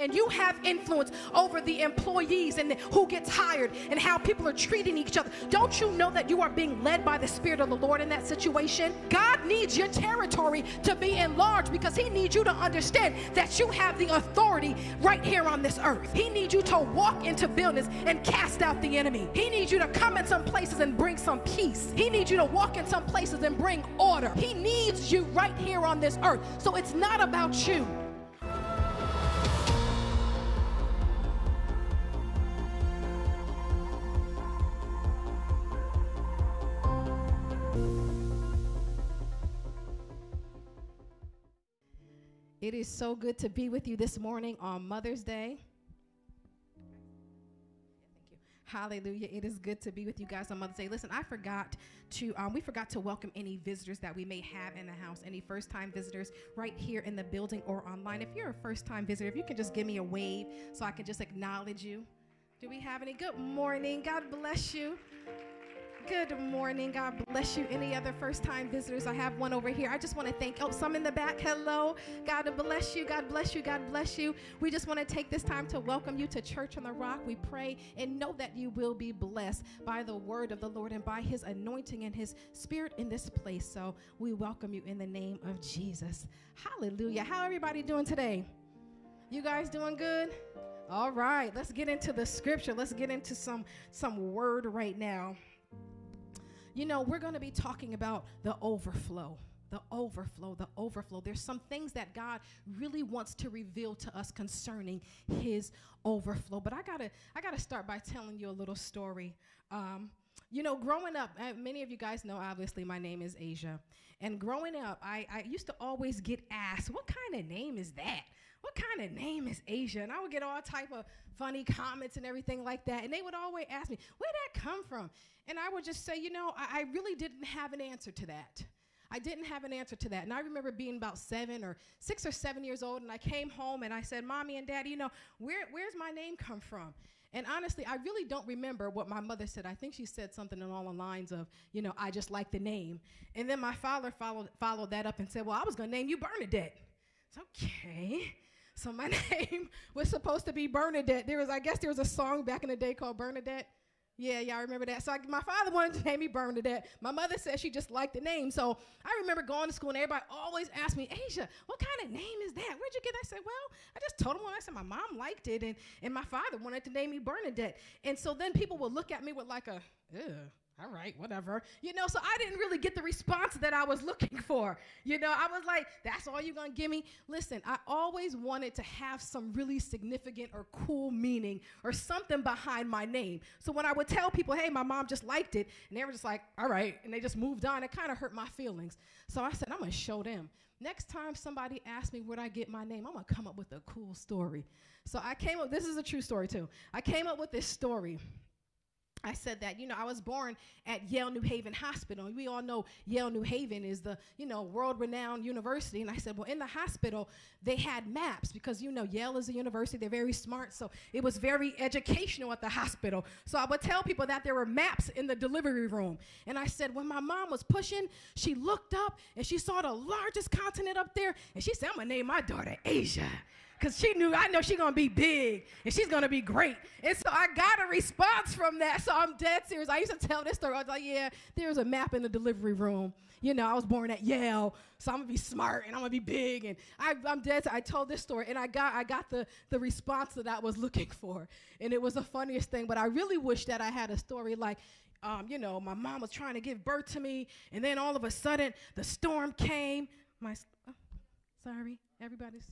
and you have influence over the employees and who gets hired and how people are treating each other, don't you know that you are being led by the Spirit of the Lord in that situation? God needs your territory to be enlarged because He needs you to understand that you have the authority right here on this earth. He needs you to walk into buildings and cast out the enemy. He needs you to come in some places and bring some peace. He needs you to walk in some places and bring order. He needs you right here on this earth. So it's not about you. Is so good to be with you this morning on Mother's Day. Hallelujah. It is good to be with you guys on Mother's Day. Listen, I forgot to, um, we forgot to welcome any visitors that we may have in the house, any first time visitors right here in the building or online. If you're a first time visitor, if you can just give me a wave so I can just acknowledge you. Do we have any? Good morning. God bless you. Good morning. God bless you. Any other first time visitors? I have one over here. I just want to thank, oh, some in the back. Hello. God bless you. God bless you. God bless you. We just want to take this time to welcome you to Church on the Rock. We pray and know that you will be blessed by the word of the Lord and by his anointing and his spirit in this place. So we welcome you in the name of Jesus. Hallelujah. How everybody doing today? You guys doing good? All right, let's get into the scripture. Let's get into some some word right now. You know, we're going to be talking about the overflow. The overflow, the overflow. There's some things that God really wants to reveal to us concerning His overflow. But I gotta, I gotta start by telling you a little story. Um, you know, growing up, uh, many of you guys know, obviously, my name is Asia. And growing up, I, I used to always get asked, "What kind of name is that?" What kind of name is Asia? And I would get all type of funny comments and everything like that. And they would always ask me, where'd that come from? And I would just say, you know, I, I really didn't have an answer to that. I didn't have an answer to that. And I remember being about seven or six or seven years old, and I came home and I said, Mommy and Daddy, you know, where, where's my name come from? And honestly, I really don't remember what my mother said. I think she said something along the lines of, you know, I just like the name. And then my father followed, followed that up and said, Well, I was going to name you Bernadette. It's okay. So my name was supposed to be Bernadette. There was, I guess, there was a song back in the day called Bernadette. Yeah, y'all remember that. So I, my father wanted to name me Bernadette. My mother said she just liked the name. So I remember going to school and everybody always asked me, Asia, what kind of name is that? Where'd you get that? I said, well, I just told them I said my mom liked it and, and my father wanted to name me Bernadette. And so then people would look at me with like a, all right, whatever. You know, so I didn't really get the response that I was looking for. You know, I was like, that's all you're going to give me? Listen, I always wanted to have some really significant or cool meaning or something behind my name. So when I would tell people, hey, my mom just liked it, and they were just like, all right, and they just moved on, it kind of hurt my feelings. So I said, I'm going to show them. Next time somebody asks me where I get my name, I'm going to come up with a cool story. So I came up, this is a true story too. I came up with this story. I said that, you know, I was born at Yale New Haven Hospital. We all know Yale New Haven is the, you know, world renowned university. And I said, well, in the hospital, they had maps because, you know, Yale is a university. They're very smart. So it was very educational at the hospital. So I would tell people that there were maps in the delivery room. And I said, when my mom was pushing, she looked up and she saw the largest continent up there. And she said, I'm going to name my daughter Asia because she knew I know she's gonna be big and she's gonna be great. And so I got a response from that. So I'm dead serious. I used to tell this story. I was like, yeah, there's a map in the delivery room. You know, I was born at Yale, so I'm gonna be smart and I'm gonna be big. And I, am dead. I told this story, and I got I got the the response that I was looking for, and it was the funniest thing. But I really wish that I had a story like. Um, you know, my mom was trying to give birth to me, and then all of a sudden the storm came. My, oh, sorry, everybody's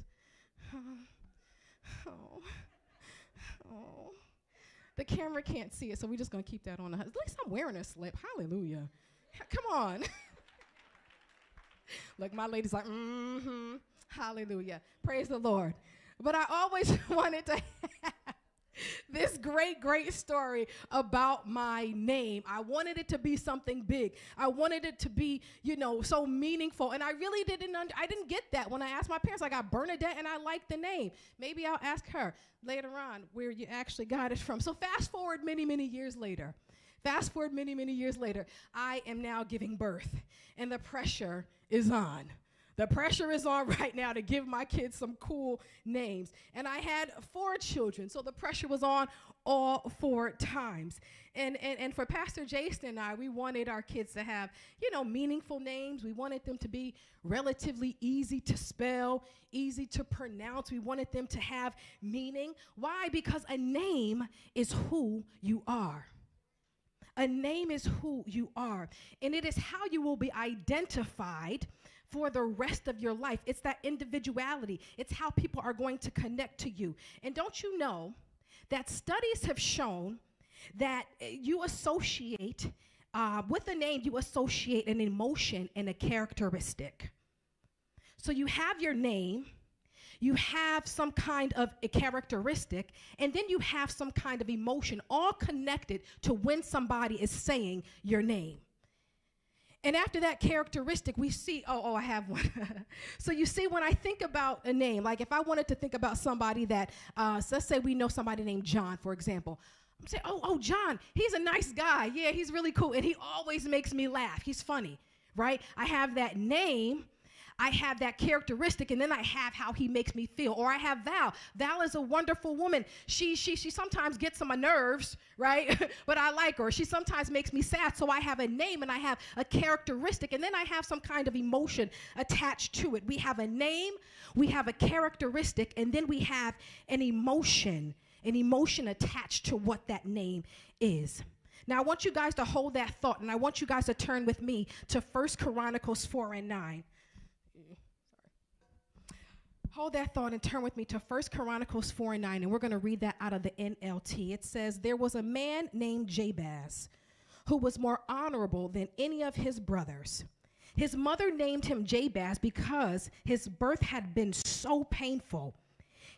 Oh. Oh. The camera can't see it, so we're just to keep that on. At least I'm wearing a slip. Hallelujah. Come on. Look, my lady's like, mm hmm. Hallelujah. Praise the Lord. But I always wanted to this great, great story about my name. I wanted it to be something big. I wanted it to be, you know, so meaningful. And I really didn't, un- I didn't get that when I asked my parents. I got Bernadette and I liked the name. Maybe I'll ask her later on where you actually got it from. So fast forward many, many years later. Fast forward many, many years later, I am now giving birth, and the pressure is on the pressure is on right now to give my kids some cool names. And I had four children, so the pressure was on all four times. And, and, and for Pastor Jason and I, we wanted our kids to have, you know, meaningful names. We wanted them to be relatively easy to spell, easy to pronounce. We wanted them to have meaning. Why? Because a name is who you are. A name is who you are, and it is how you will be identified for the rest of your life. It's that individuality, it's how people are going to connect to you. And don't you know that studies have shown that uh, you associate uh, with a name, you associate an emotion and a characteristic. So you have your name, you have some kind of a characteristic, and then you have some kind of emotion, all connected to when somebody is saying your name. And after that characteristic, we see, oh, oh, I have one. so you see, when I think about a name, like if I wanted to think about somebody that, uh, so let's say we know somebody named John, for example. I'm saying, oh, oh, John, he's a nice guy. Yeah, he's really cool. And he always makes me laugh. He's funny, right? I have that name I have that characteristic, and then I have how he makes me feel. Or I have Val. Val is a wonderful woman. She she she sometimes gets on my nerves, right? but I like her. She sometimes makes me sad. So I have a name and I have a characteristic, and then I have some kind of emotion attached to it. We have a name, we have a characteristic, and then we have an emotion, an emotion attached to what that name is. Now I want you guys to hold that thought, and I want you guys to turn with me to First Chronicles 4 and 9. Hold that thought and turn with me to 1 Chronicles 4 and 9, and we're going to read that out of the NLT. It says, There was a man named Jabez who was more honorable than any of his brothers. His mother named him Jabez because his birth had been so painful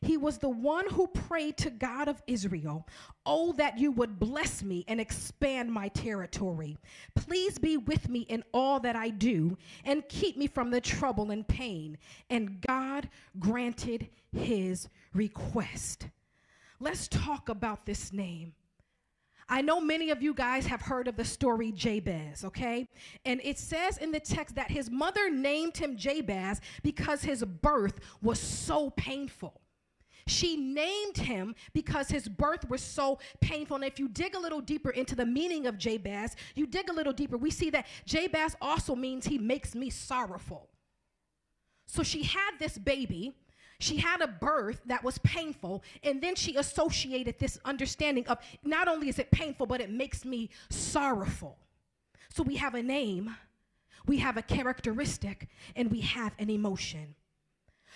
he was the one who prayed to God of Israel, Oh, that you would bless me and expand my territory. Please be with me in all that I do and keep me from the trouble and pain. And God granted his request. Let's talk about this name. I know many of you guys have heard of the story Jabez, okay? And it says in the text that his mother named him Jabez because his birth was so painful. She named him because his birth was so painful. And if you dig a little deeper into the meaning of Jabez, you dig a little deeper, we see that Jabez also means he makes me sorrowful. So she had this baby. She had a birth that was painful, and then she associated this understanding of not only is it painful, but it makes me sorrowful. So we have a name, we have a characteristic, and we have an emotion.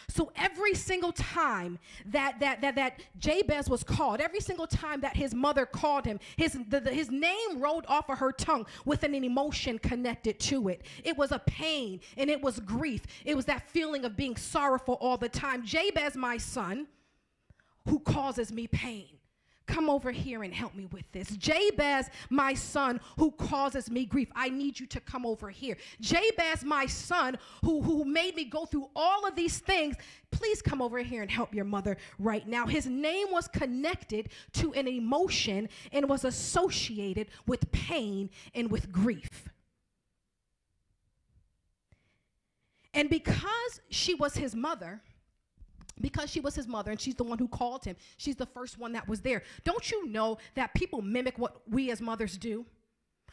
So every single time that that that that Jabez was called, every single time that his mother called him, his the, the, his name rolled off of her tongue with an emotion connected to it. It was a pain and it was grief. It was that feeling of being sorrowful all the time. Jabez, my son, who causes me pain. Come over here and help me with this. Jabez, my son, who causes me grief. I need you to come over here. Jabez, my son, who, who made me go through all of these things. Please come over here and help your mother right now. His name was connected to an emotion and was associated with pain and with grief. And because she was his mother, because she was his mother and she's the one who called him, she's the first one that was there. Don't you know that people mimic what we as mothers do?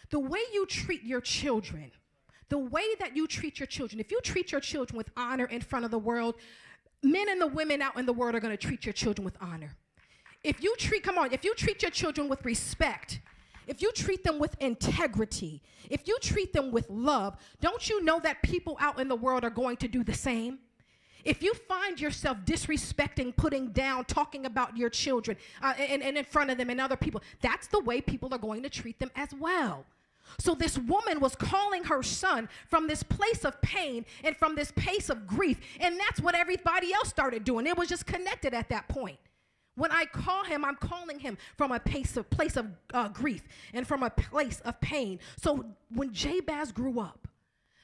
The way you treat your children, the way that you treat your children, if you treat your children with honor in front of the world, men and the women out in the world are going to treat your children with honor. If you treat, come on, if you treat your children with respect, if you treat them with integrity, if you treat them with love, don't you know that people out in the world are going to do the same? If you find yourself disrespecting, putting down, talking about your children uh, and, and in front of them and other people, that's the way people are going to treat them as well. So this woman was calling her son from this place of pain and from this place of grief. And that's what everybody else started doing. It was just connected at that point. When I call him, I'm calling him from a place of, place of uh, grief and from a place of pain. So when Jabez grew up,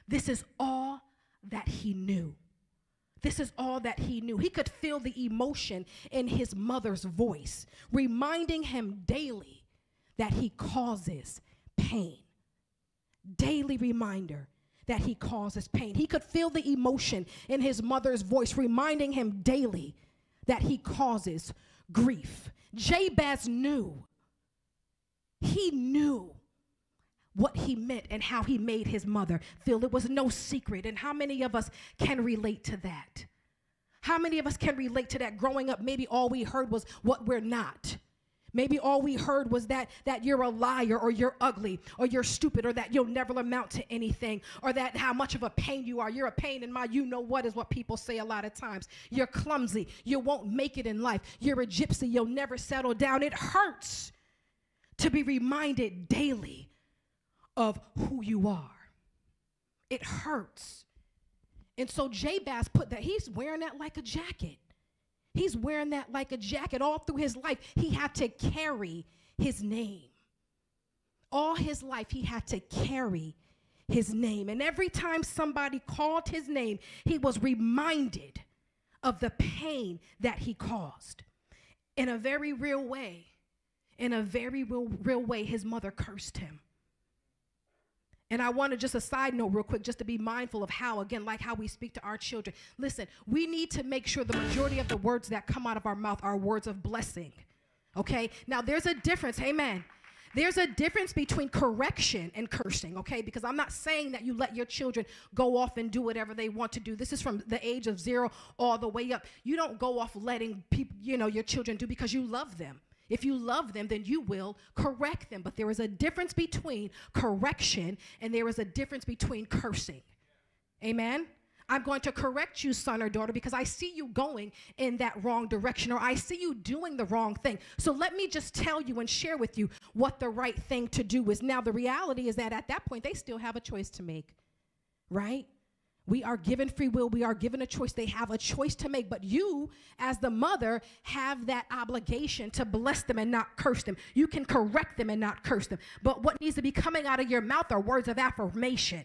this is all that he knew. This is all that he knew. He could feel the emotion in his mother's voice, reminding him daily that he causes pain. Daily reminder that he causes pain. He could feel the emotion in his mother's voice, reminding him daily that he causes grief. Jabez knew. He knew what he meant and how he made his mother feel. It was no secret. And how many of us can relate to that? How many of us can relate to that? Growing up, maybe all we heard was what we're not. Maybe all we heard was that that you're a liar or you're ugly or you're stupid or that you'll never amount to anything or that how much of a pain you are. You're a pain in my you know what is what people say a lot of times. You're clumsy. You won't make it in life. You're a gypsy. You'll never settle down. It hurts to be reminded daily of who you are. It hurts. And so Jabez put that, he's wearing that like a jacket. He's wearing that like a jacket all through his life. He had to carry his name. All his life, he had to carry his name. And every time somebody called his name, he was reminded of the pain that he caused. In a very real way, in a very real, real way, his mother cursed him. And I want to just a side note, real quick, just to be mindful of how, again, like how we speak to our children. Listen, we need to make sure the majority of the words that come out of our mouth are words of blessing. Okay? Now, there's a difference, amen. There's a difference between correction and cursing, okay? Because I'm not saying that you let your children go off and do whatever they want to do. This is from the age of zero all the way up. You don't go off letting people, you know, your children do because you love them. If you love them, then you will correct them. But there is a difference between correction and there is a difference between cursing. Amen? I'm going to correct you, son or daughter, because I see you going in that wrong direction or I see you doing the wrong thing. So let me just tell you and share with you what the right thing to do is. Now, the reality is that at that point, they still have a choice to make, right? We are given free will. We are given a choice. They have a choice to make. But you, as the mother, have that obligation to bless them and not curse them. You can correct them and not curse them. But what needs to be coming out of your mouth are words of affirmation.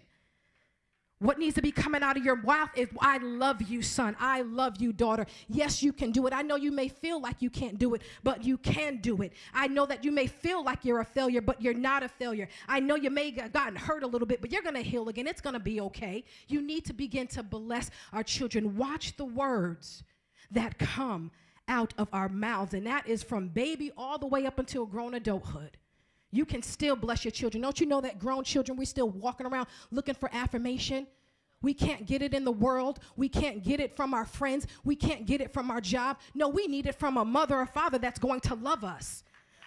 What needs to be coming out of your mouth is, I love you, son. I love you, daughter. Yes, you can do it. I know you may feel like you can't do it, but you can do it. I know that you may feel like you're a failure, but you're not a failure. I know you may have gotten hurt a little bit, but you're going to heal again. It's going to be okay. You need to begin to bless our children. Watch the words that come out of our mouths, and that is from baby all the way up until grown adulthood you can still bless your children. Don't you know that grown children, we're still walking around looking for affirmation? We can't get it in the world. We can't get it from our friends. We can't get it from our job. No, we need it from a mother or father that's going to love us.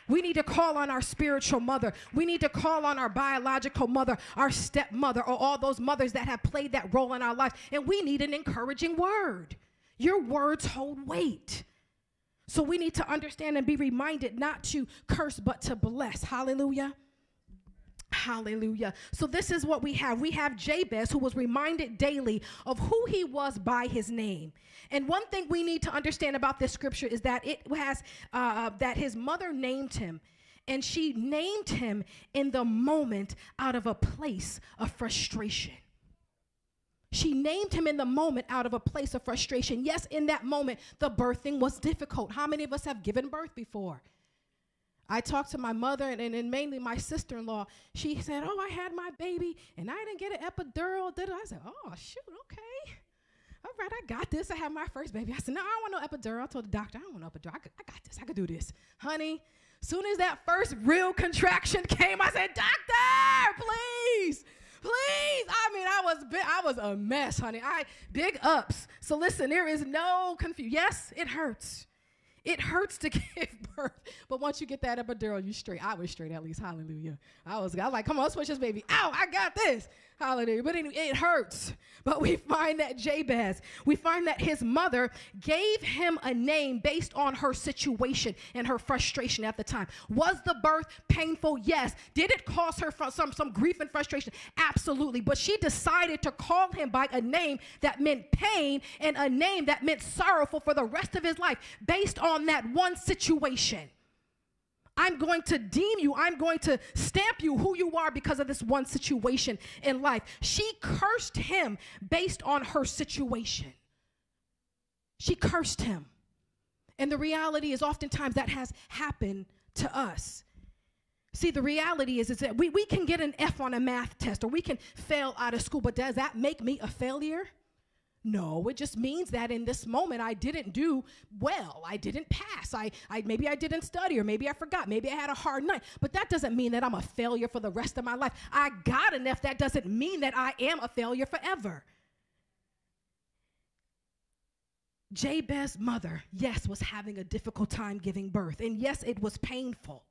We need to call on our spiritual mother. We need to call on our biological mother, our stepmother, or all those mothers that have played that role in our lives. And we need an encouraging word. Your words hold weight. So we need to understand and be reminded not to curse, but to bless. Hallelujah. Hallelujah. So, this is what we have. We have Jabez, who was reminded daily of who he was by his name. And one thing we need to understand about this scripture is that it has, uh, that his mother named him. And she named him in the moment out of a place of frustration. She named him in the moment out of a place of frustration. Yes, in that moment, the birthing was difficult. How many of us have given birth before? I talked to my mother and, and mainly my sister in law. She said, Oh, I had my baby and I didn't get an epidural. I said, Oh, shoot, okay. All right, I got this. I had my first baby. I said, No, I don't want no epidural. I told the doctor, I don't want no epidural. I, could, I got this. I could do this. Honey, soon as that first real contraction came, I said, Doctor, please please. I mean, I was I was a mess, honey. I big ups. So listen, there is no confusion. Yes, it hurts. It hurts to give birth, but once you get that epidural, you straight. I was straight at least. Hallelujah. I was, I was like, come on, push this baby. Ow, I got this. Hallelujah. But anyway, it hurts. But we find that Jabez, we find that his mother gave him a name based on her situation and her frustration at the time. Was the birth painful? Yes. Did it cause her some, some grief and frustration? Absolutely. But she decided to call him by a name that meant pain and a name that meant sorrowful for the rest of his life based on that one situation. I'm going to deem you, I'm going to stamp you who you are because of this one situation in life. She cursed him based on her situation. She cursed him. And the reality is, oftentimes that has happened to us. See, the reality is, is that we, we can get an F on a math test or we can fail out of school, but does that make me a failure? No, it just means that in this moment I didn't do well. I didn't pass. I, I maybe I didn't study or maybe I forgot. Maybe I had a hard night. But that doesn't mean that I'm a failure for the rest of my life. I got enough. That doesn't mean that I am a failure forever. Jabez's mother, yes, was having a difficult time giving birth. And yes, it was painful.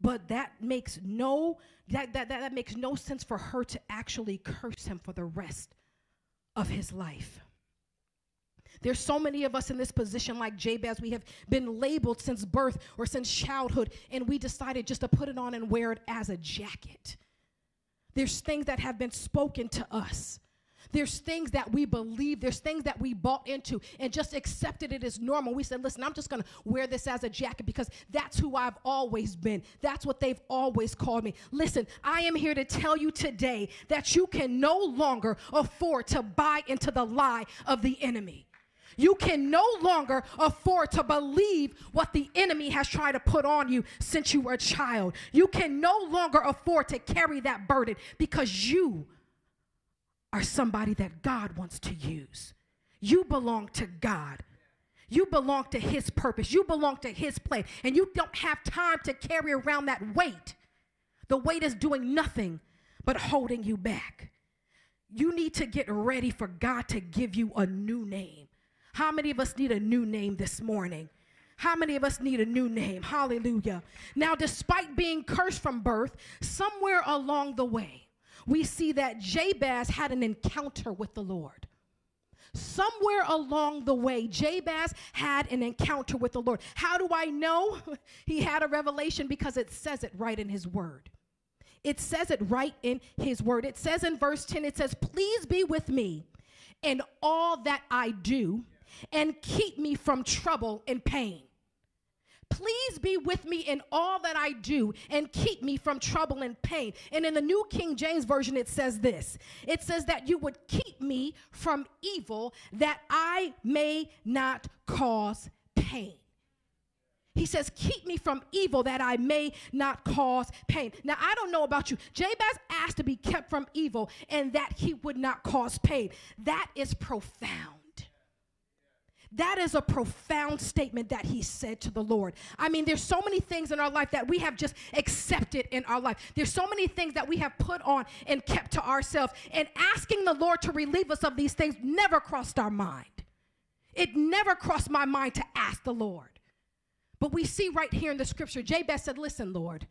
But that makes no that, that, that, that makes no sense for her to actually curse him for the rest of his life. There's so many of us in this position, like Jabez. We have been labeled since birth or since childhood, and we decided just to put it on and wear it as a jacket. There's things that have been spoken to us there's things that we believe, there's things that we bought into and just accepted it as normal. We said, listen, I'm just going to wear this as a jacket because that's who I've always been. That's what they've always called me. Listen, I am here to tell you today that you can no longer afford to buy into the lie of the enemy. You can no longer afford to believe what the enemy has tried to put on you since you were a child. You can no longer afford to carry that burden because you are somebody that God wants to use. You belong to God. You belong to His purpose. You belong to His plan. And you don't have time to carry around that weight. The weight is doing nothing but holding you back. You need to get ready for God to give you a new name. How many of us need a new name this morning? How many of us need a new name? Hallelujah. Now, despite being cursed from birth, somewhere along the way, we see that Jabez had an encounter with the Lord. Somewhere along the way, Jabez had an encounter with the Lord. How do I know he had a revelation? Because it says it right in his word. It says it right in his word. It says in verse 10, it says, Please be with me in all that I do and keep me from trouble and pain. Please be with me in all that I do and keep me from trouble and pain. And in the New King James Version, it says this it says that you would keep me from evil that I may not cause pain. He says, Keep me from evil that I may not cause pain. Now, I don't know about you. Jabez asked to be kept from evil and that he would not cause pain. That is profound. That is a profound statement that he said to the Lord. I mean, there's so many things in our life that we have just accepted in our life. There's so many things that we have put on and kept to ourselves. And asking the Lord to relieve us of these things never crossed our mind. It never crossed my mind to ask the Lord. But we see right here in the scripture, Jabez said, Listen, Lord,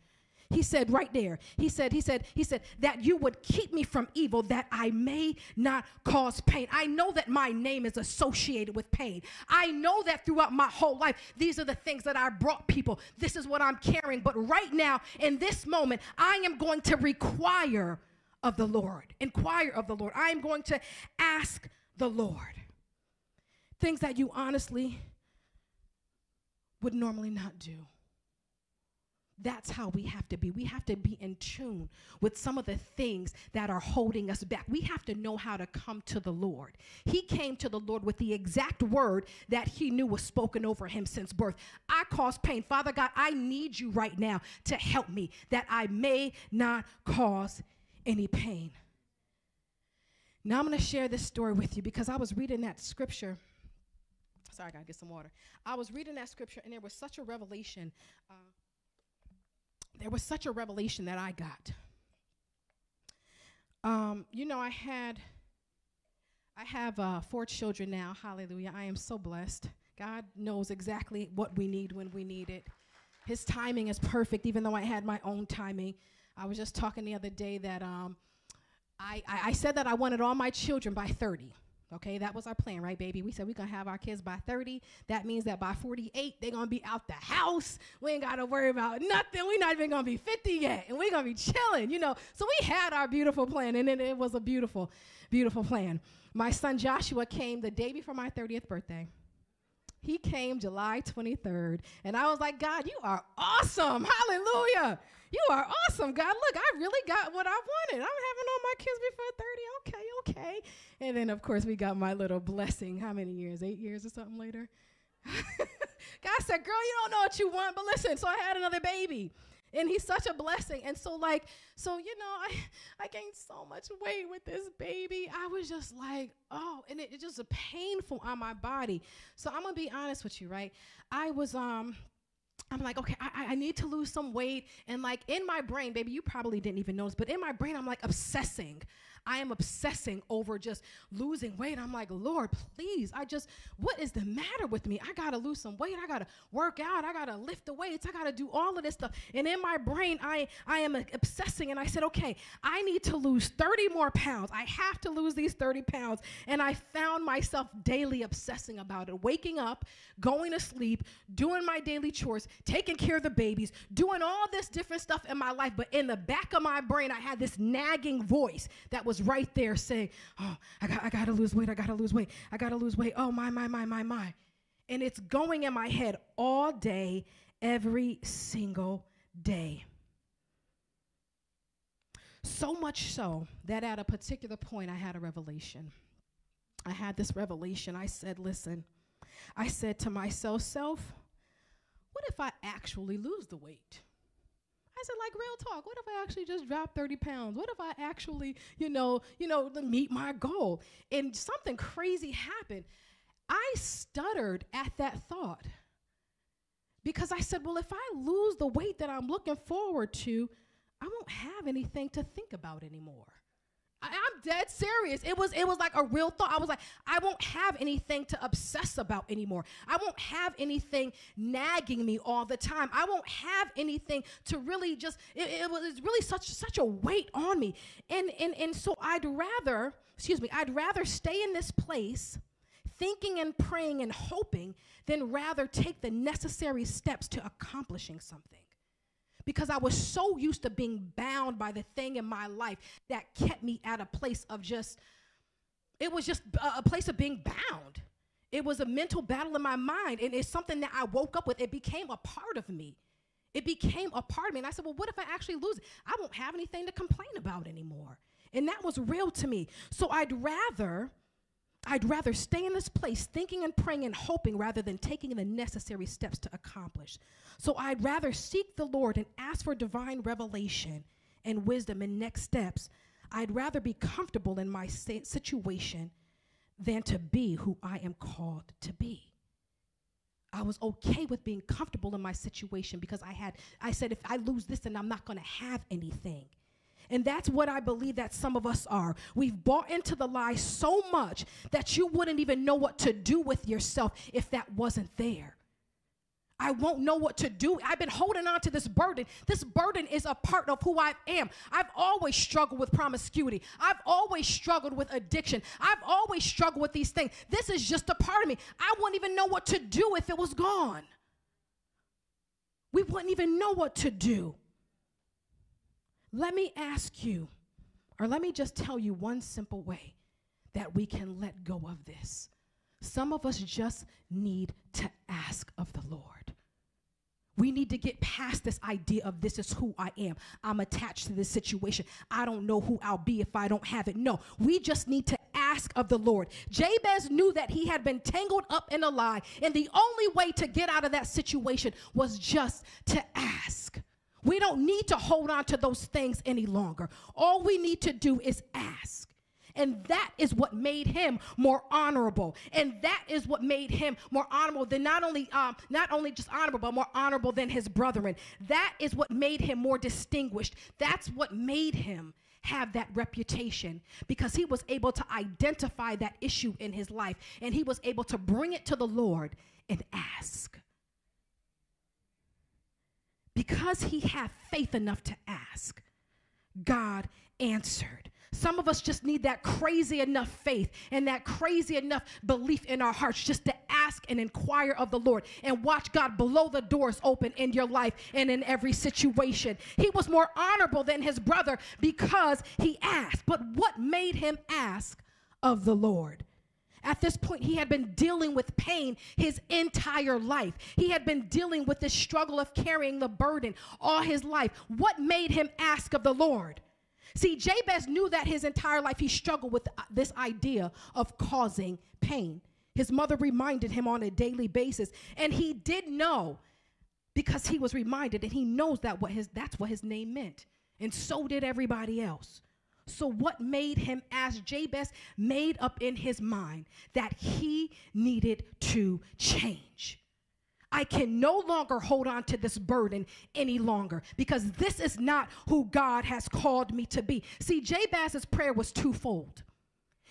he said right there, he said, he said, he said, that you would keep me from evil that I may not cause pain. I know that my name is associated with pain. I know that throughout my whole life, these are the things that I brought people. This is what I'm carrying. But right now, in this moment, I am going to require of the Lord, inquire of the Lord. I am going to ask the Lord things that you honestly would normally not do. That's how we have to be. We have to be in tune with some of the things that are holding us back. We have to know how to come to the Lord. He came to the Lord with the exact word that he knew was spoken over him since birth. I cause pain. Father God, I need you right now to help me that I may not cause any pain. Now I'm going to share this story with you because I was reading that scripture. Sorry, I got to get some water. I was reading that scripture and there was such a revelation. Uh, there was such a revelation that I got. Um, you know, I had, I have uh, four children now. Hallelujah! I am so blessed. God knows exactly what we need when we need it. His timing is perfect, even though I had my own timing. I was just talking the other day that um, I, I, I said that I wanted all my children by 30. Okay, that was our plan, right, baby? We said we're gonna have our kids by 30. That means that by 48, they're gonna be out the house. We ain't gotta worry about nothing. We're not even gonna be 50 yet, and we're gonna be chilling, you know. So we had our beautiful plan, and it, it was a beautiful, beautiful plan. My son Joshua came the day before my 30th birthday. He came July 23rd, and I was like, God, you are awesome. Hallelujah. You are awesome, God. Look, I really got what I wanted. I'm having all my kids before 30. Okay, okay. And then, of course, we got my little blessing. How many years? Eight years or something later? God said, Girl, you don't know what you want, but listen. So I had another baby. and he's such a blessing. And so, like, so you know, I I gained so much weight with this baby. I was just like, oh, and it, it just painful on my body. So I'm gonna be honest with you, right? I was um I'm like, okay, I, I need to lose some weight. And like in my brain, baby, you probably didn't even notice, but in my brain, I'm like obsessing I am obsessing over just losing weight. I'm like, Lord, please. I just, what is the matter with me? I got to lose some weight. I got to work out. I got to lift the weights. I got to do all of this stuff. And in my brain, I, I am obsessing. And I said, okay, I need to lose 30 more pounds. I have to lose these 30 pounds. And I found myself daily obsessing about it, waking up, going to sleep, doing my daily chores, taking care of the babies, doing all this different stuff in my life. But in the back of my brain, I had this nagging voice that was was right there saying, Oh, I got, I got to lose weight. I got to lose weight. I got to lose weight. Oh, my, my, my, my, my. And it's going in my head all day, every single day. So much so that at a particular point, I had a revelation. I had this revelation. I said, Listen, I said to myself, Self, what if I actually lose the weight? I said, like real talk. What if I actually just drop 30 pounds? What if I actually, you know, you know, meet my goal? And something crazy happened. I stuttered at that thought because I said, well, if I lose the weight that I'm looking forward to, I won't have anything to think about anymore. I, am dead serious. It was it was like a real thought. I was like, I won't have anything to obsess about anymore. I won't have anything nagging me all the time. I won't have anything to really just. It, it was really such such a weight on me, and and and so I'd rather, excuse me, I'd rather stay in this place, thinking and praying and hoping, than rather take the necessary steps to accomplishing something because I was so used to being bound by the thing in my life that kept me at a place of just, it was just a, place of being bound. It was a mental battle in my mind, and it's something that I woke up with. It became a part of me. It became a part of me. And I said, Well, what if I actually lose it? I won't have anything to complain about anymore. And that was real to me. So I'd rather I'd rather stay in this place thinking and praying and hoping rather than taking the necessary steps to accomplish. So I'd rather seek the Lord and ask for divine revelation and wisdom and next steps. I'd rather be comfortable in my situation than to be who I am called to be. I was okay with being comfortable in my situation because I had I said if I lose this then I'm not going to have anything. And that's what I believe that some of us are. We've bought into the lie so much that you wouldn't even know what to do with yourself if that wasn't there. I won't know what to do. I've been holding on to this burden. This burden is a part of who I am. I've always struggled with promiscuity. I've always struggled with addiction. I've always struggled with these things. This is just a part of me. I wouldn't even know what to do if it was gone. We wouldn't even know what to do. Let me ask you, or let me just tell you one simple way that we can let go of this. Some of us just need to ask of the Lord. We need to get past this idea of this is who I am. I'm attached to this situation. I don't know who I'll be if I don't have it. No, we just need to ask of the Lord. Jabez knew that he had been tangled up in a lie, and the only way to get out of that situation was just to ask. We don't need to hold on to those things any longer. All we need to do is ask. And that is what made him more honorable. And that is what made him more honorable than not only um, not only just honorable, but more honorable than his brethren. That is what made him more distinguished. That's what made him have that reputation because he was able to identify that issue in his life and he was able to bring it to the Lord and ask because he had faith enough to ask, God answered. Some of us just need that crazy enough faith and that crazy enough belief in our hearts just to ask and inquire of the Lord and watch God blow the doors open in your life and in every situation. He was more honorable than his brother because he asked. But what made him ask of the Lord? At this point, he had been dealing with pain his entire life. He had been dealing with this struggle of carrying the burden all his life. What made him ask of the Lord? See, Jabez knew that his entire life he struggled with uh, this idea of causing pain. His mother reminded him on a daily basis, and he did know because he was reminded and he knows that what his that's what his name meant. And so did everybody else. So, what made him, ask Jabez made up in his mind that he needed to change? I can no longer hold on to this burden any longer because this is not who God has called me to be. See, Jabez's prayer was twofold.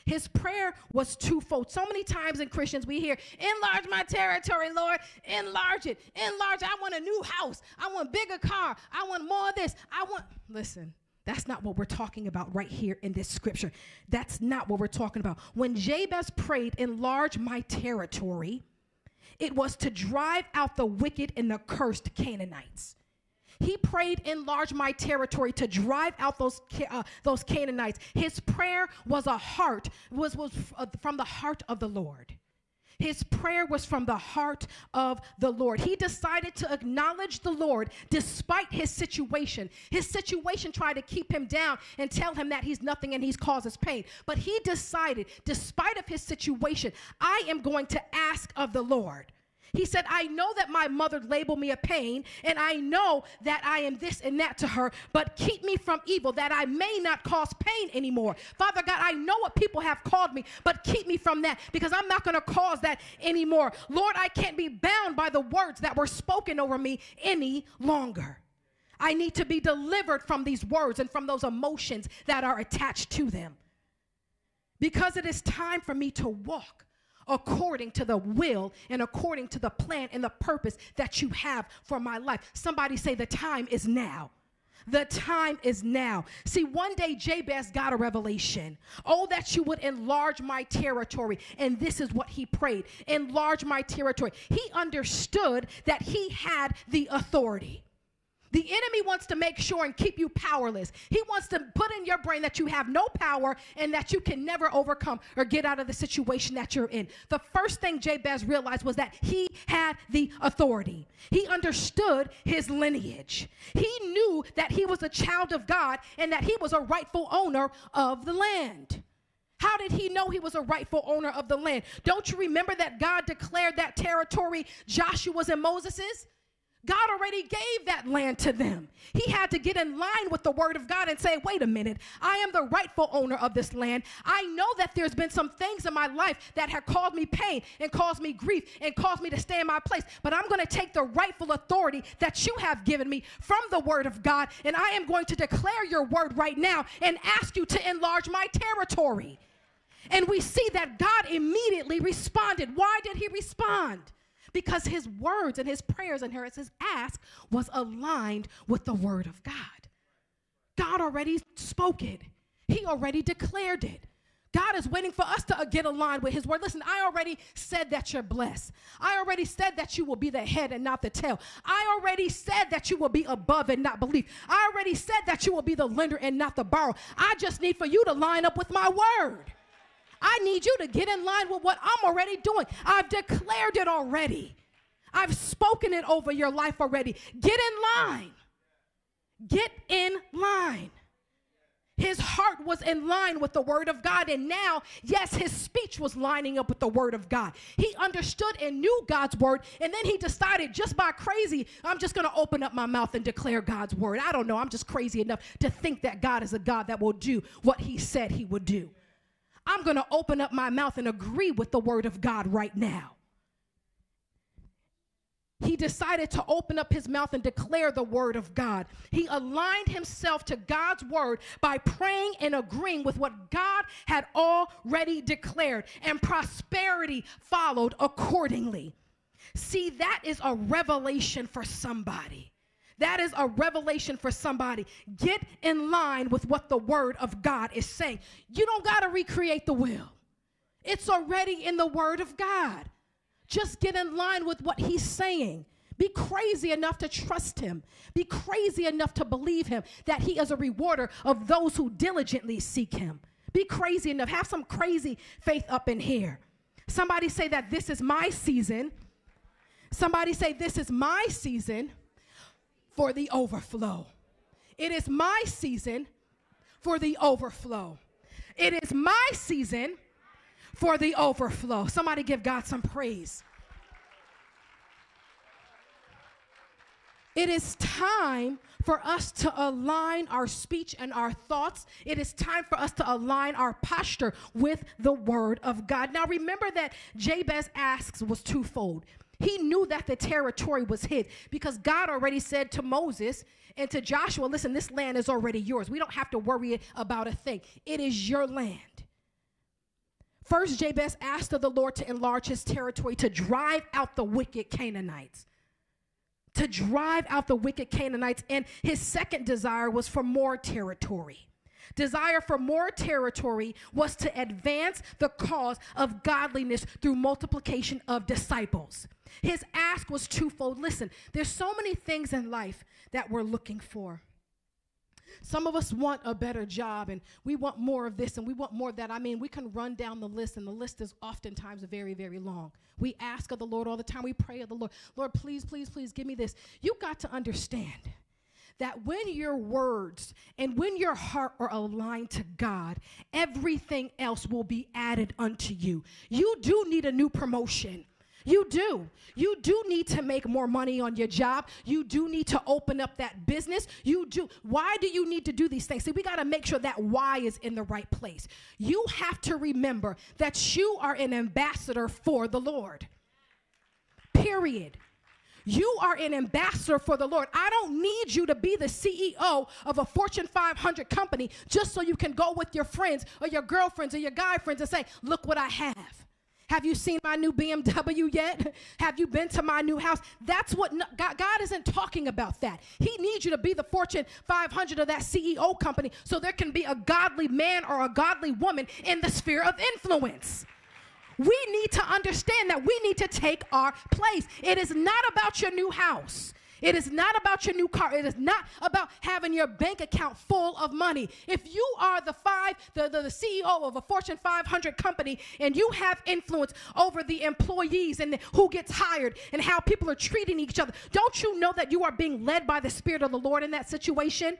His prayer was twofold. So many times in Christians, we hear, enlarge my territory, Lord, enlarge it, enlarge. I want a new house. I want a bigger car. I want more of this. I want, listen, that's not what we're talking about right here in this scripture. That's not what we're talking about. When Jabez prayed, enlarge my territory, it was to drive out the wicked and the cursed Canaanites. He prayed, enlarge my territory to drive out those, uh, those Canaanites. His prayer was a heart, was, was uh, from the heart of the Lord. His prayer was from the heart of the Lord. He decided to acknowledge the Lord despite his situation. His situation tried to keep him down and tell him that he's nothing and he's causes pain. But he decided, despite of his situation, I am going to ask of the Lord. He said, I know that my mother labeled me a pain, and I know that I am this and that to her, but keep me from evil that I may not cause pain anymore. Father God, I know what people have called me, but keep me from that because I'm not going to cause that anymore. Lord, I can't be bound by the words that were spoken over me any longer. I need to be delivered from these words and from those emotions that are attached to them. Because it is time for me to walk according to the will and according to the plan and the purpose that you have for my life. Somebody say, The time is now. The time is now. See, one day Jabez got a revelation. Oh, that you would enlarge my territory. And this is what he prayed enlarge my territory. He understood that he had the authority. The enemy wants to make sure and keep you powerless. He wants to put in your brain that you have no power and that you can never overcome or get out of the situation that you're in. The first thing Jabez realized was that he had the authority. He understood his lineage. He knew that he was a child of God and that he was a rightful owner of the land. How did he know he was a rightful owner of the land? Don't you remember that God declared that territory Joshua's and Moses's? God already gave that land to them. He had to get in line with the word of God and say, wait a minute, I am the rightful owner of this land. I know that there's been some things in my life that have caused me pain and caused me grief and caused me to stay in my place, but I'm going to take the rightful authority that you have given me from the word of God, and I am going to declare your word right now and ask you to enlarge my territory. And we see that God immediately responded. Why did he respond? Because his words and his prayers and his ask was aligned with the word of God. God already spoke it, he already declared it. God is waiting for us to get aligned with His word. Listen, I already said that you're blessed. I already said that you will be the head and not the tail. I already said that you will be above and not beneath. I already said that you will be the lender and not the borrower. I just need for you to line up with my word. I need you to get in line with what I'm already doing. I've declared it already. I've spoken it over your life already. Get in line. Get in line. His heart was in line with the word of God. And now, yes, his speech was lining up with the word of God. He understood and knew God's word. And then he decided, just by crazy, I'm just going to open up my mouth and declare God's word. I don't know. I'm just crazy enough to think that God is a God that will do what he said he would do. I'm going to open up my mouth and agree with the word of God right now. He decided to open up his mouth and declare the word of God. He aligned himself to God's word by praying and agreeing with what God had already declared, and prosperity followed accordingly. See, that is a revelation for somebody. That is a revelation for somebody. Get in line with what the word of God is saying. You don't got to recreate the will, it's already in the word of God. Just get in line with what he's saying. Be crazy enough to trust him. Be crazy enough to believe him that he is a rewarder of those who diligently seek him. Be crazy enough. Have some crazy faith up in here. Somebody say that this is my season. Somebody say this is my season for the overflow. It is my season for the overflow. It is my season for the overflow. Somebody give God some praise. It is time for us to align our speech and our thoughts. It is time for us to align our posture with the word of God. Now, remember that Jabez asks was twofold. He knew that the territory was his because God already said to Moses and to Joshua, listen, this land is already yours. We don't have to worry about a thing. It is your land. First, Jabez asked of the Lord to enlarge his territory, to drive out the wicked Canaanites to drive out the wicked Canaanites. And his second desire was for more territory. Desire for more territory was to advance the cause of godliness through multiplication of disciples. His ask was twofold. Listen, there's so many things in life that we're looking for. Some of us want a better job and we want more of this and we want more of that. I mean, we can run down the list, and the list is oftentimes very, very long. We ask of the Lord all the time. We pray of the Lord, Lord, please, please, please give me this. You got to understand that when your words and when your heart are aligned to God, everything else will be added unto you. You do need a new promotion. You do. You do need to make more money on your job. You do need to open up that business. You do. Why do you need to do these things? See, we got to make sure that why is in the right place. You have to remember that you are an ambassador for the Lord. Period. You are an ambassador for the Lord. I don't need you to be the CEO of a Fortune 500 company just so you can go with your friends or your girlfriends or your guy friends and say, Look what I have. Have you seen my new BMW yet? Have you been to my new house? That's what God, God, isn't talking about that. He needs you to be the Fortune 500 of that CEO company so there can be a godly man or a godly woman in the sphere of influence. We need to understand that we need to take our place. It is not about your new house. It is not about your new car. It is not about having your bank account full of money. If you are the five, the, the, the CEO of a Fortune 500 company and you have influence over the employees and who gets hired and how people are treating each other, don't you know that you are being led by the Spirit of the Lord in that situation?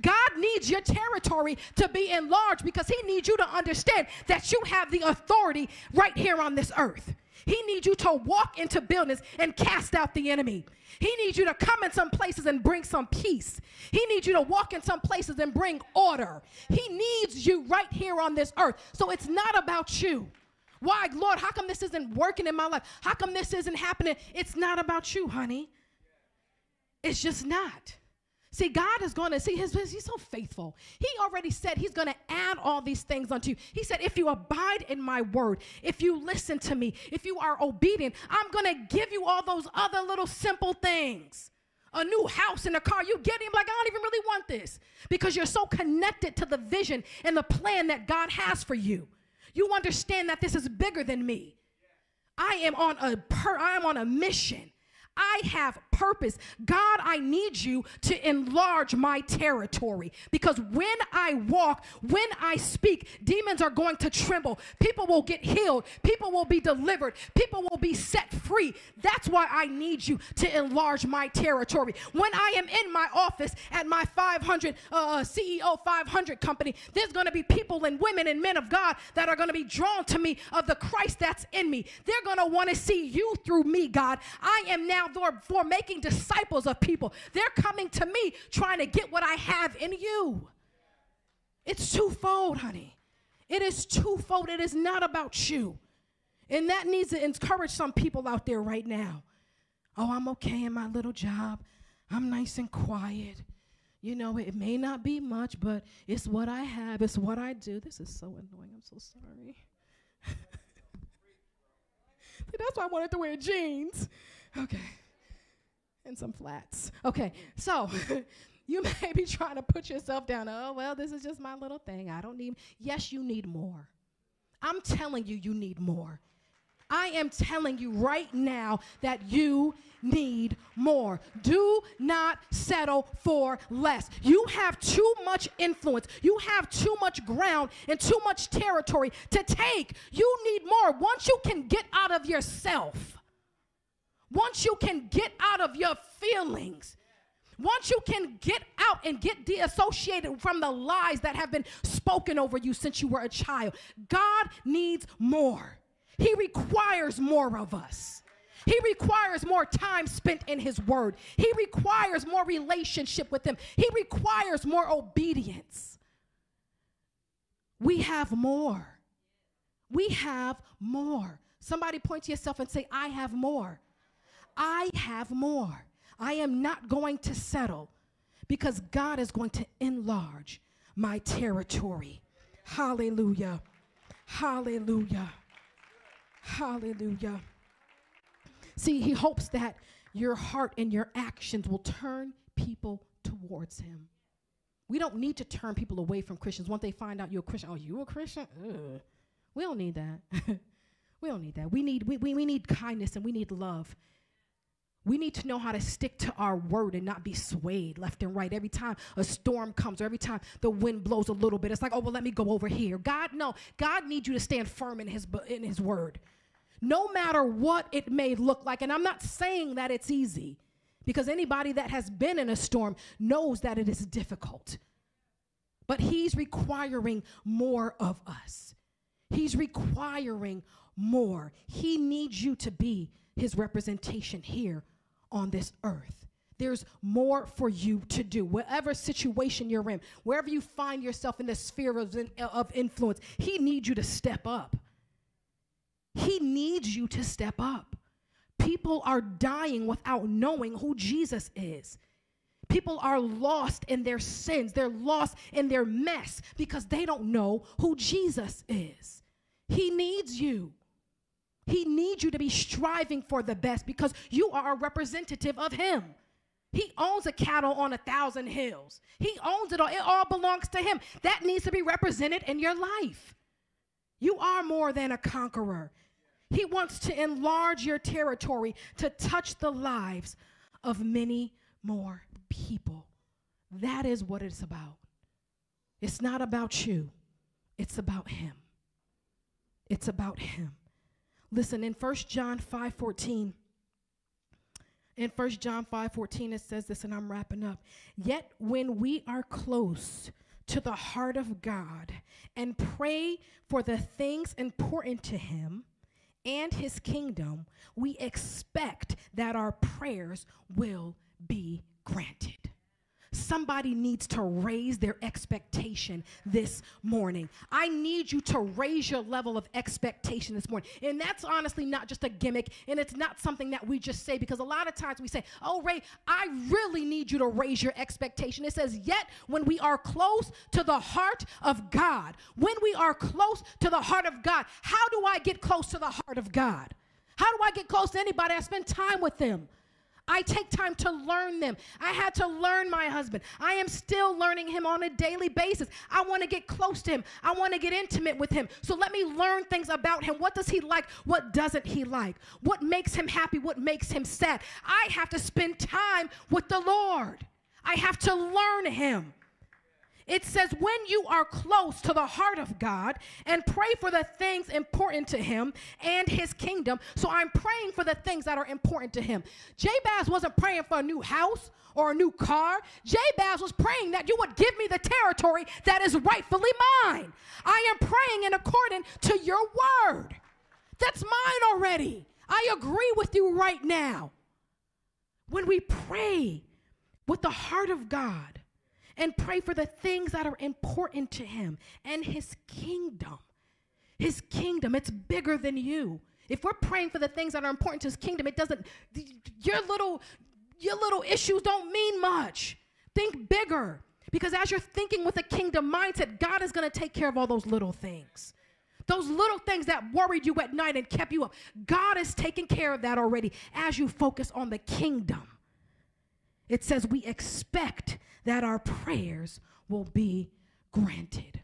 God needs your territory to be enlarged because He needs you to understand that you have the authority right here on this earth. He needs you to walk into buildings and cast out the enemy. He needs you to come in some places and bring some peace. He needs you to walk in some places and bring order. He needs you right here on this earth. So it's not about you. Why, Lord, how come this isn't working in my life? How come this isn't happening? It's not about you, honey. It's just not. See, God is going to see his he's so faithful. He already said he's going to add all these things unto you. He said, if you abide in my word, if you listen to me, if you are obedient, I'm going to give you all those other little simple things. A new house and a car, you get him like, I don't even really want this because you're so connected to the vision and the plan that God has for you. You understand that this is bigger than me. I am on a per, I am on a mission. I have purpose. God, I need you to enlarge my territory because when I walk, when I speak, demons are going to tremble. People will get healed. People will be delivered. People will be set free. That's why I need you to enlarge my territory. When I am in my office at my 500 uh, uh CEO 500 company, there's going to be people and women and men of God that are going to be drawn to me of the Christ that's in me. They're going to want to see you through me, God. I am now for, for making disciples of people. They're coming to me trying to get what I have in you. It's twofold, honey. It is twofold. It is not about you. And that needs to encourage some people out there right now. Oh, I'm okay in my little job. I'm nice and quiet. You know, it may not be much, but it's what I have, it's what I do. This is so annoying. I'm so sorry. That's why I wanted to wear jeans. Okay and some flats. Okay, so you may be trying to put yourself down. Oh, well, this is just my little thing. I don't need. Yes, you need more. I'm telling you, you need more. I am telling you right now that you need more. Do not settle for less. You have too much influence, you have too much ground and too much territory to take. You need more. Once you can get out of yourself, once you can get out of your feelings, once you can get out and get deassociated from the lies that have been spoken over you since you were a child, God needs more. He requires more of us. He requires more time spent in His Word. He requires more relationship with Him. He requires more obedience. We have more. We have more. Somebody point to yourself and say, I have more. I have more. I am not going to settle because God is going to enlarge my territory. Hallelujah. Hallelujah. Hallelujah. See, he hopes that your heart and your actions will turn people towards him. We don't need to turn people away from Christians once they find out you're a Christian. Oh, you a Christian? Ugh. We don't need that. we don't need that. We need we, we, we need kindness and we need love. We need to know how to stick to our word and not be swayed left and right. Every time a storm comes or every time the wind blows a little bit, it's like, oh, well, let me go over here. God, no, God needs you to stand firm in his, in his word. No matter what it may look like. And I'm not saying that it's easy because anybody that has been in a storm knows that it is difficult. But he's requiring more of us. He's requiring more. He needs you to be his representation here on this earth. There's more for you to do. Whatever situation you're in, wherever you find yourself in the sphere of, of influence, He needs you to step up. He needs you to step up. People are dying without knowing who Jesus is. People are lost in their sins. They're lost in their mess because they don't know who Jesus is. He needs you. He needs you to be striving for the best because you are a representative of Him. He owns a cattle on a thousand hills. He owns it all. It all belongs to Him. That needs to be represented in your life. You are more than a conqueror. He wants to enlarge your territory to touch the lives of many more people. That is what it's about. It's not about you, it's about Him. It's about Him. Listen, in 1 John 5 14, in 1 John 5 14, it says this, and I'm wrapping up. Yet when we are close to the heart of God and pray for the things important to Him and His kingdom, we expect that our prayers will be granted. Somebody needs to raise their expectation this morning. I need you to raise your level of expectation this morning. And that's honestly not just a gimmick, and it's not something that we just say because a lot of times we say, Oh, Ray, I really need you to raise your expectation. It says, Yet when we are close to the heart of God, when we are close to the heart of God, how do I get close to the heart of God? How do I get close to anybody? I spend time with them. I take time to learn them. I had to learn my husband. I am still learning him on a daily basis. I want to get close to him. I want to get intimate with him. So let me learn things about him. What does he like? What doesn't he like? What makes him happy? What makes him sad? I have to spend time with the Lord. I have to learn him. It says, when you are close to the heart of God and pray for the things important to Him and His kingdom. So I'm praying for the things that are important to Him. Jabez wasn't praying for a new house or a new car. Jabez was praying that you would give me the territory that is rightfully mine. I am praying in accordance to your word. That's mine already. I agree with you right now. When we pray with the heart of God, and pray for the things that are important to him and his kingdom. His kingdom, it's bigger than you. If we're praying for the things that are important to his kingdom, it doesn't your little your little issues don't mean much. Think bigger. Because as you're thinking with a kingdom mindset, God is going to take care of all those little things. Those little things that worried you at night and kept you up. God is taking care of that already as you focus on the kingdom. It says we expect that our prayers will be granted.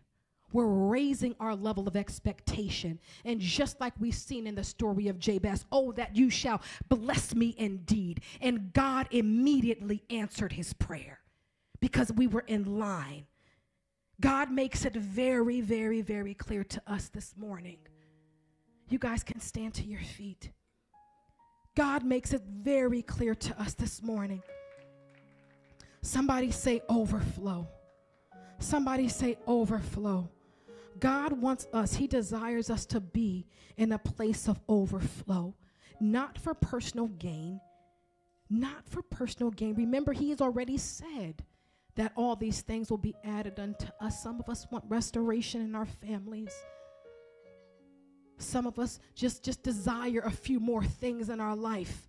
We're raising our level of expectation. And just like we've seen in the story of Jabez, oh, that you shall bless me indeed. And God immediately answered his prayer because we were in line. God makes it very, very, very clear to us this morning. You guys can stand to your feet. God makes it very clear to us this morning Somebody say overflow. Somebody say overflow. God wants us, He desires us to be in a place of overflow. not for personal gain, not for personal gain. Remember, he has already said that all these things will be added unto us. Some of us want restoration in our families. Some of us just, just desire a few more things in our life.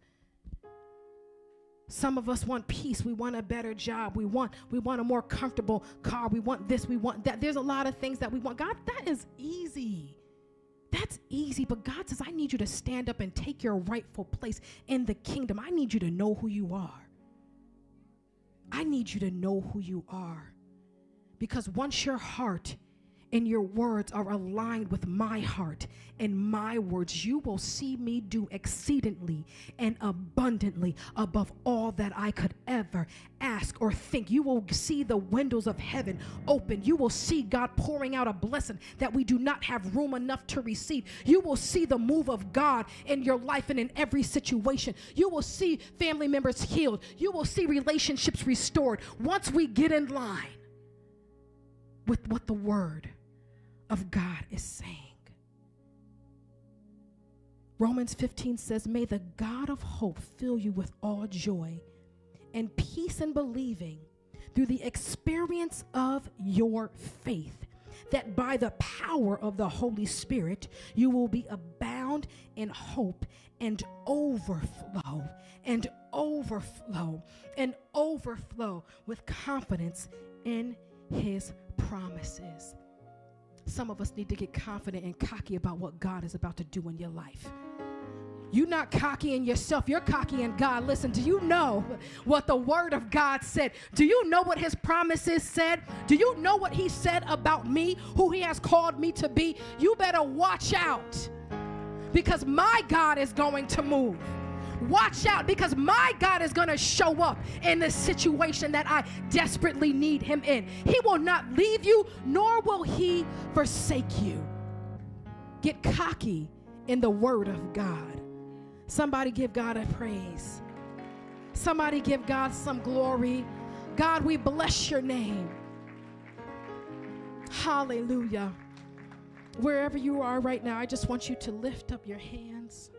Some of us want peace. We want a better job. We want we want a more comfortable car. We want this. We want that. There's a lot of things that we want. God, that is easy. That's easy, but God says, I need you to stand up and take your rightful place in the kingdom. I need you to know who you are. I need you to know who you are. Because once your heart and your words are aligned with my heart and my words, you will see me do exceedingly and abundantly above all that I could ever ask or think. You will see the windows of heaven open. You will see God pouring out a blessing that we do not have room enough to receive. You will see the move of God in your life and in every situation. You will see family members healed. You will see relationships restored once we get in line with what the word of God is saying. Romans 15 says, May the God of hope fill you with all joy and peace in believing through the experience of your faith, that by the power of the Holy Spirit you will be abound in hope and overflow and overflow and overflow with confidence in his promises. Some of us need to get confident and cocky about what God is about to do in your life. You're not cocky in yourself, you're cocky in God. Listen, do you know what the Word of God said? Do you know what His promises said? Do you know what He said about me, who He has called me to be? You better watch out because my God is going to move. Watch out because my God is going to show up in the situation that I desperately need him in. He will not leave you, nor will he forsake you. Get cocky in the word of God. Somebody give God a praise. Somebody give God some glory. God, we bless your name. Hallelujah. Wherever you are right now, I just want you to lift up your hands.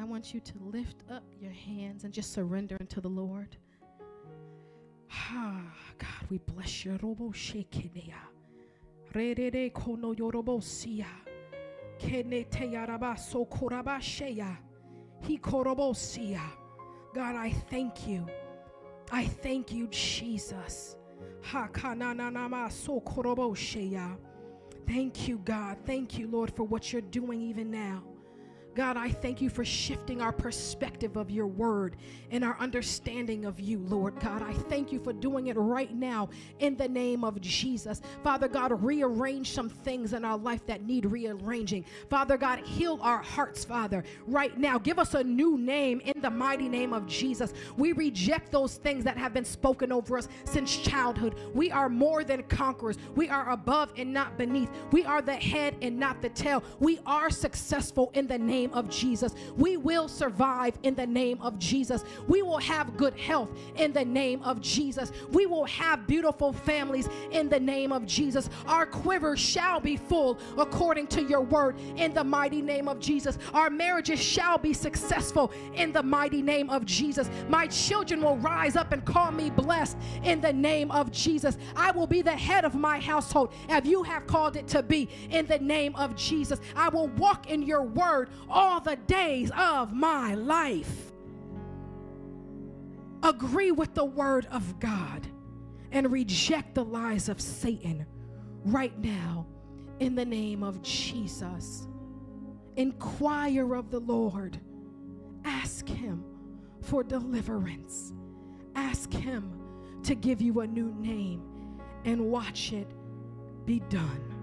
I want you to lift up your hands and just surrender unto the Lord. Ah, God, we bless you. Robo shekinea. Redede kono yorobo siya. Kenete yaraba so koraba sheya. He korobo siya. God, I thank you. I thank you, Jesus. Ha kananama so korobo sheya. Thank you, God. Thank you, Lord, for what you're doing even now. God, I thank you for shifting our perspective of your word and our understanding of you, Lord God. I thank you for doing it right now in the name of Jesus. Father God, rearrange some things in our life that need rearranging. Father God, heal our hearts, Father, right now. Give us a new name in the mighty name of Jesus. We reject those things that have been spoken over us since childhood. We are more than conquerors. We are above and not beneath. We are the head and not the tail. We are successful in the name name of Jesus. We will survive in the name of Jesus. We will have good health in the name of Jesus. We will have beautiful families in the name of Jesus. Our quiver shall be full according to your word in the mighty name of Jesus. Our marriages shall be successful in the mighty name of Jesus. My children will rise up and call me blessed in the name of Jesus. I will be the head of my household as you have called it to be in the name of Jesus. I will walk in your word all the days of my life. Agree with the word of God and reject the lies of Satan right now in the name of Jesus. Inquire of the Lord. Ask Him for deliverance. Ask Him to give you a new name and watch it be done.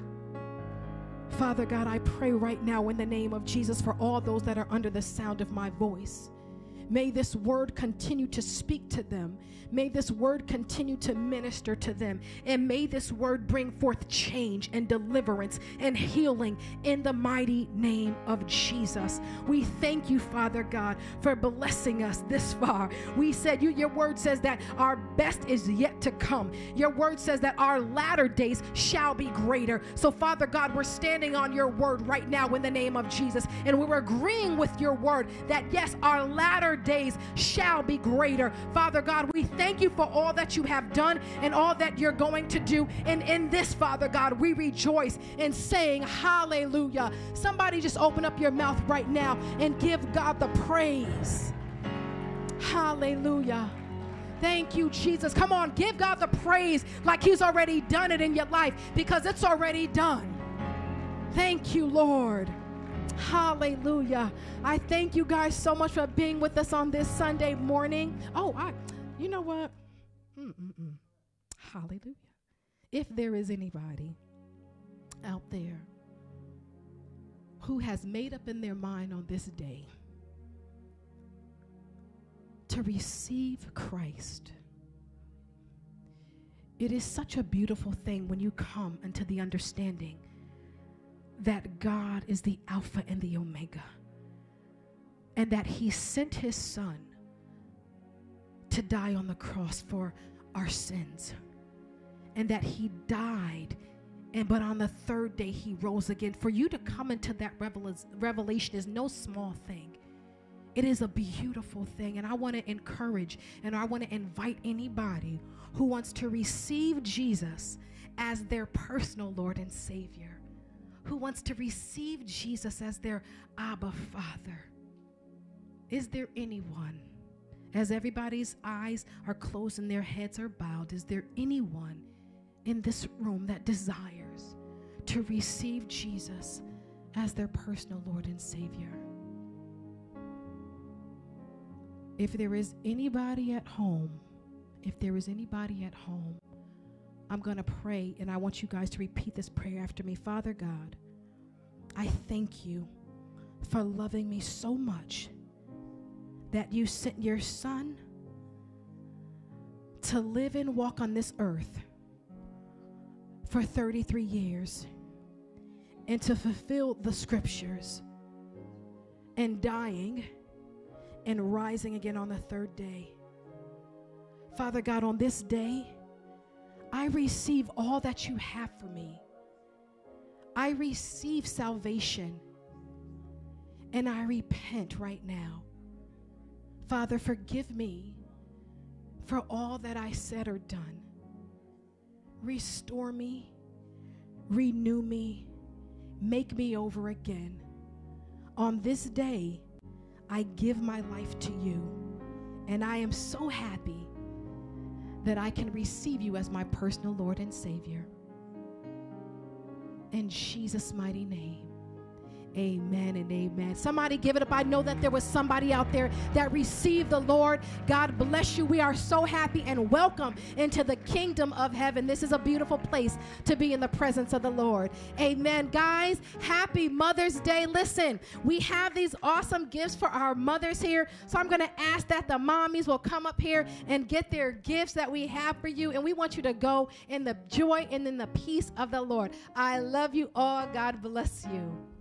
Father God, I pray right now in the name of Jesus for all those that are under the sound of my voice. May this word continue to speak to them. May this word continue to minister to them. And may this word bring forth change and deliverance and healing in the mighty name of Jesus. We thank you, Father God, for blessing us this far. We said you your word says that our best is yet to come. Your word says that our latter days shall be greater. So Father God, we're standing on your word right now in the name of Jesus. And we're agreeing with your word that yes, our latter days shall be greater. Father God, we thank you for all that you have done and all that you're going to do. And in this, Father God, we rejoice in saying hallelujah. Somebody just open up your mouth right now and give God the praise. Hallelujah. Thank you, Jesus. Come on, give God the praise like He's already done it in your life because it's already done. Thank you, Lord. Hallelujah. I thank you guys so much for being with us on this Sunday morning. Oh, I, you know what? Mm-mm-mm. Hallelujah. If there is anybody out there who has made up in their mind on this day to receive Christ, it is such a beautiful thing when you come into the understanding that God is the Alpha and the Omega, and that He sent His Son to die on the cross for our sins, and that He died. And but on the third day he rose again. For you to come into that revelation is no small thing. It is a beautiful thing. And I want to encourage and I want to invite anybody who wants to receive Jesus as their personal Lord and Savior who wants to receive Jesus as their Abba Father? Is there anyone, as everybody's eyes are closed and their heads are bowed, is there anyone in this room that desires to receive Jesus as their personal Lord and Savior? If there is anybody at home, if there is anybody at home I'm going to pray, and I want you guys to repeat this prayer after me. Father God, I thank you for loving me so much that you sent your son to live and walk on this earth for 33 years and to fulfill the scriptures and dying and rising again on the third day. Father God, on this day, I receive all that you have for me. I receive salvation and I repent right now. Father, forgive me for all that I said or done. Restore me, renew me, make me over again. On this day, I give my life to you, and I am so happy that I can receive you as my personal Lord and Savior. In Jesus' mighty name. Amen and amen. Somebody give it up. I know that there was somebody out there that received the Lord. God bless you. We are so happy and welcome into the kingdom of heaven. This is a beautiful place to be in the presence of the Lord. Amen. Guys, happy Mother's Day. Listen, we have these awesome gifts for our mothers here. So I'm going to ask that the mommies will come up here and get their gifts that we have for you. And we want you to go in the joy and in the peace of the Lord. I love you all. God bless you.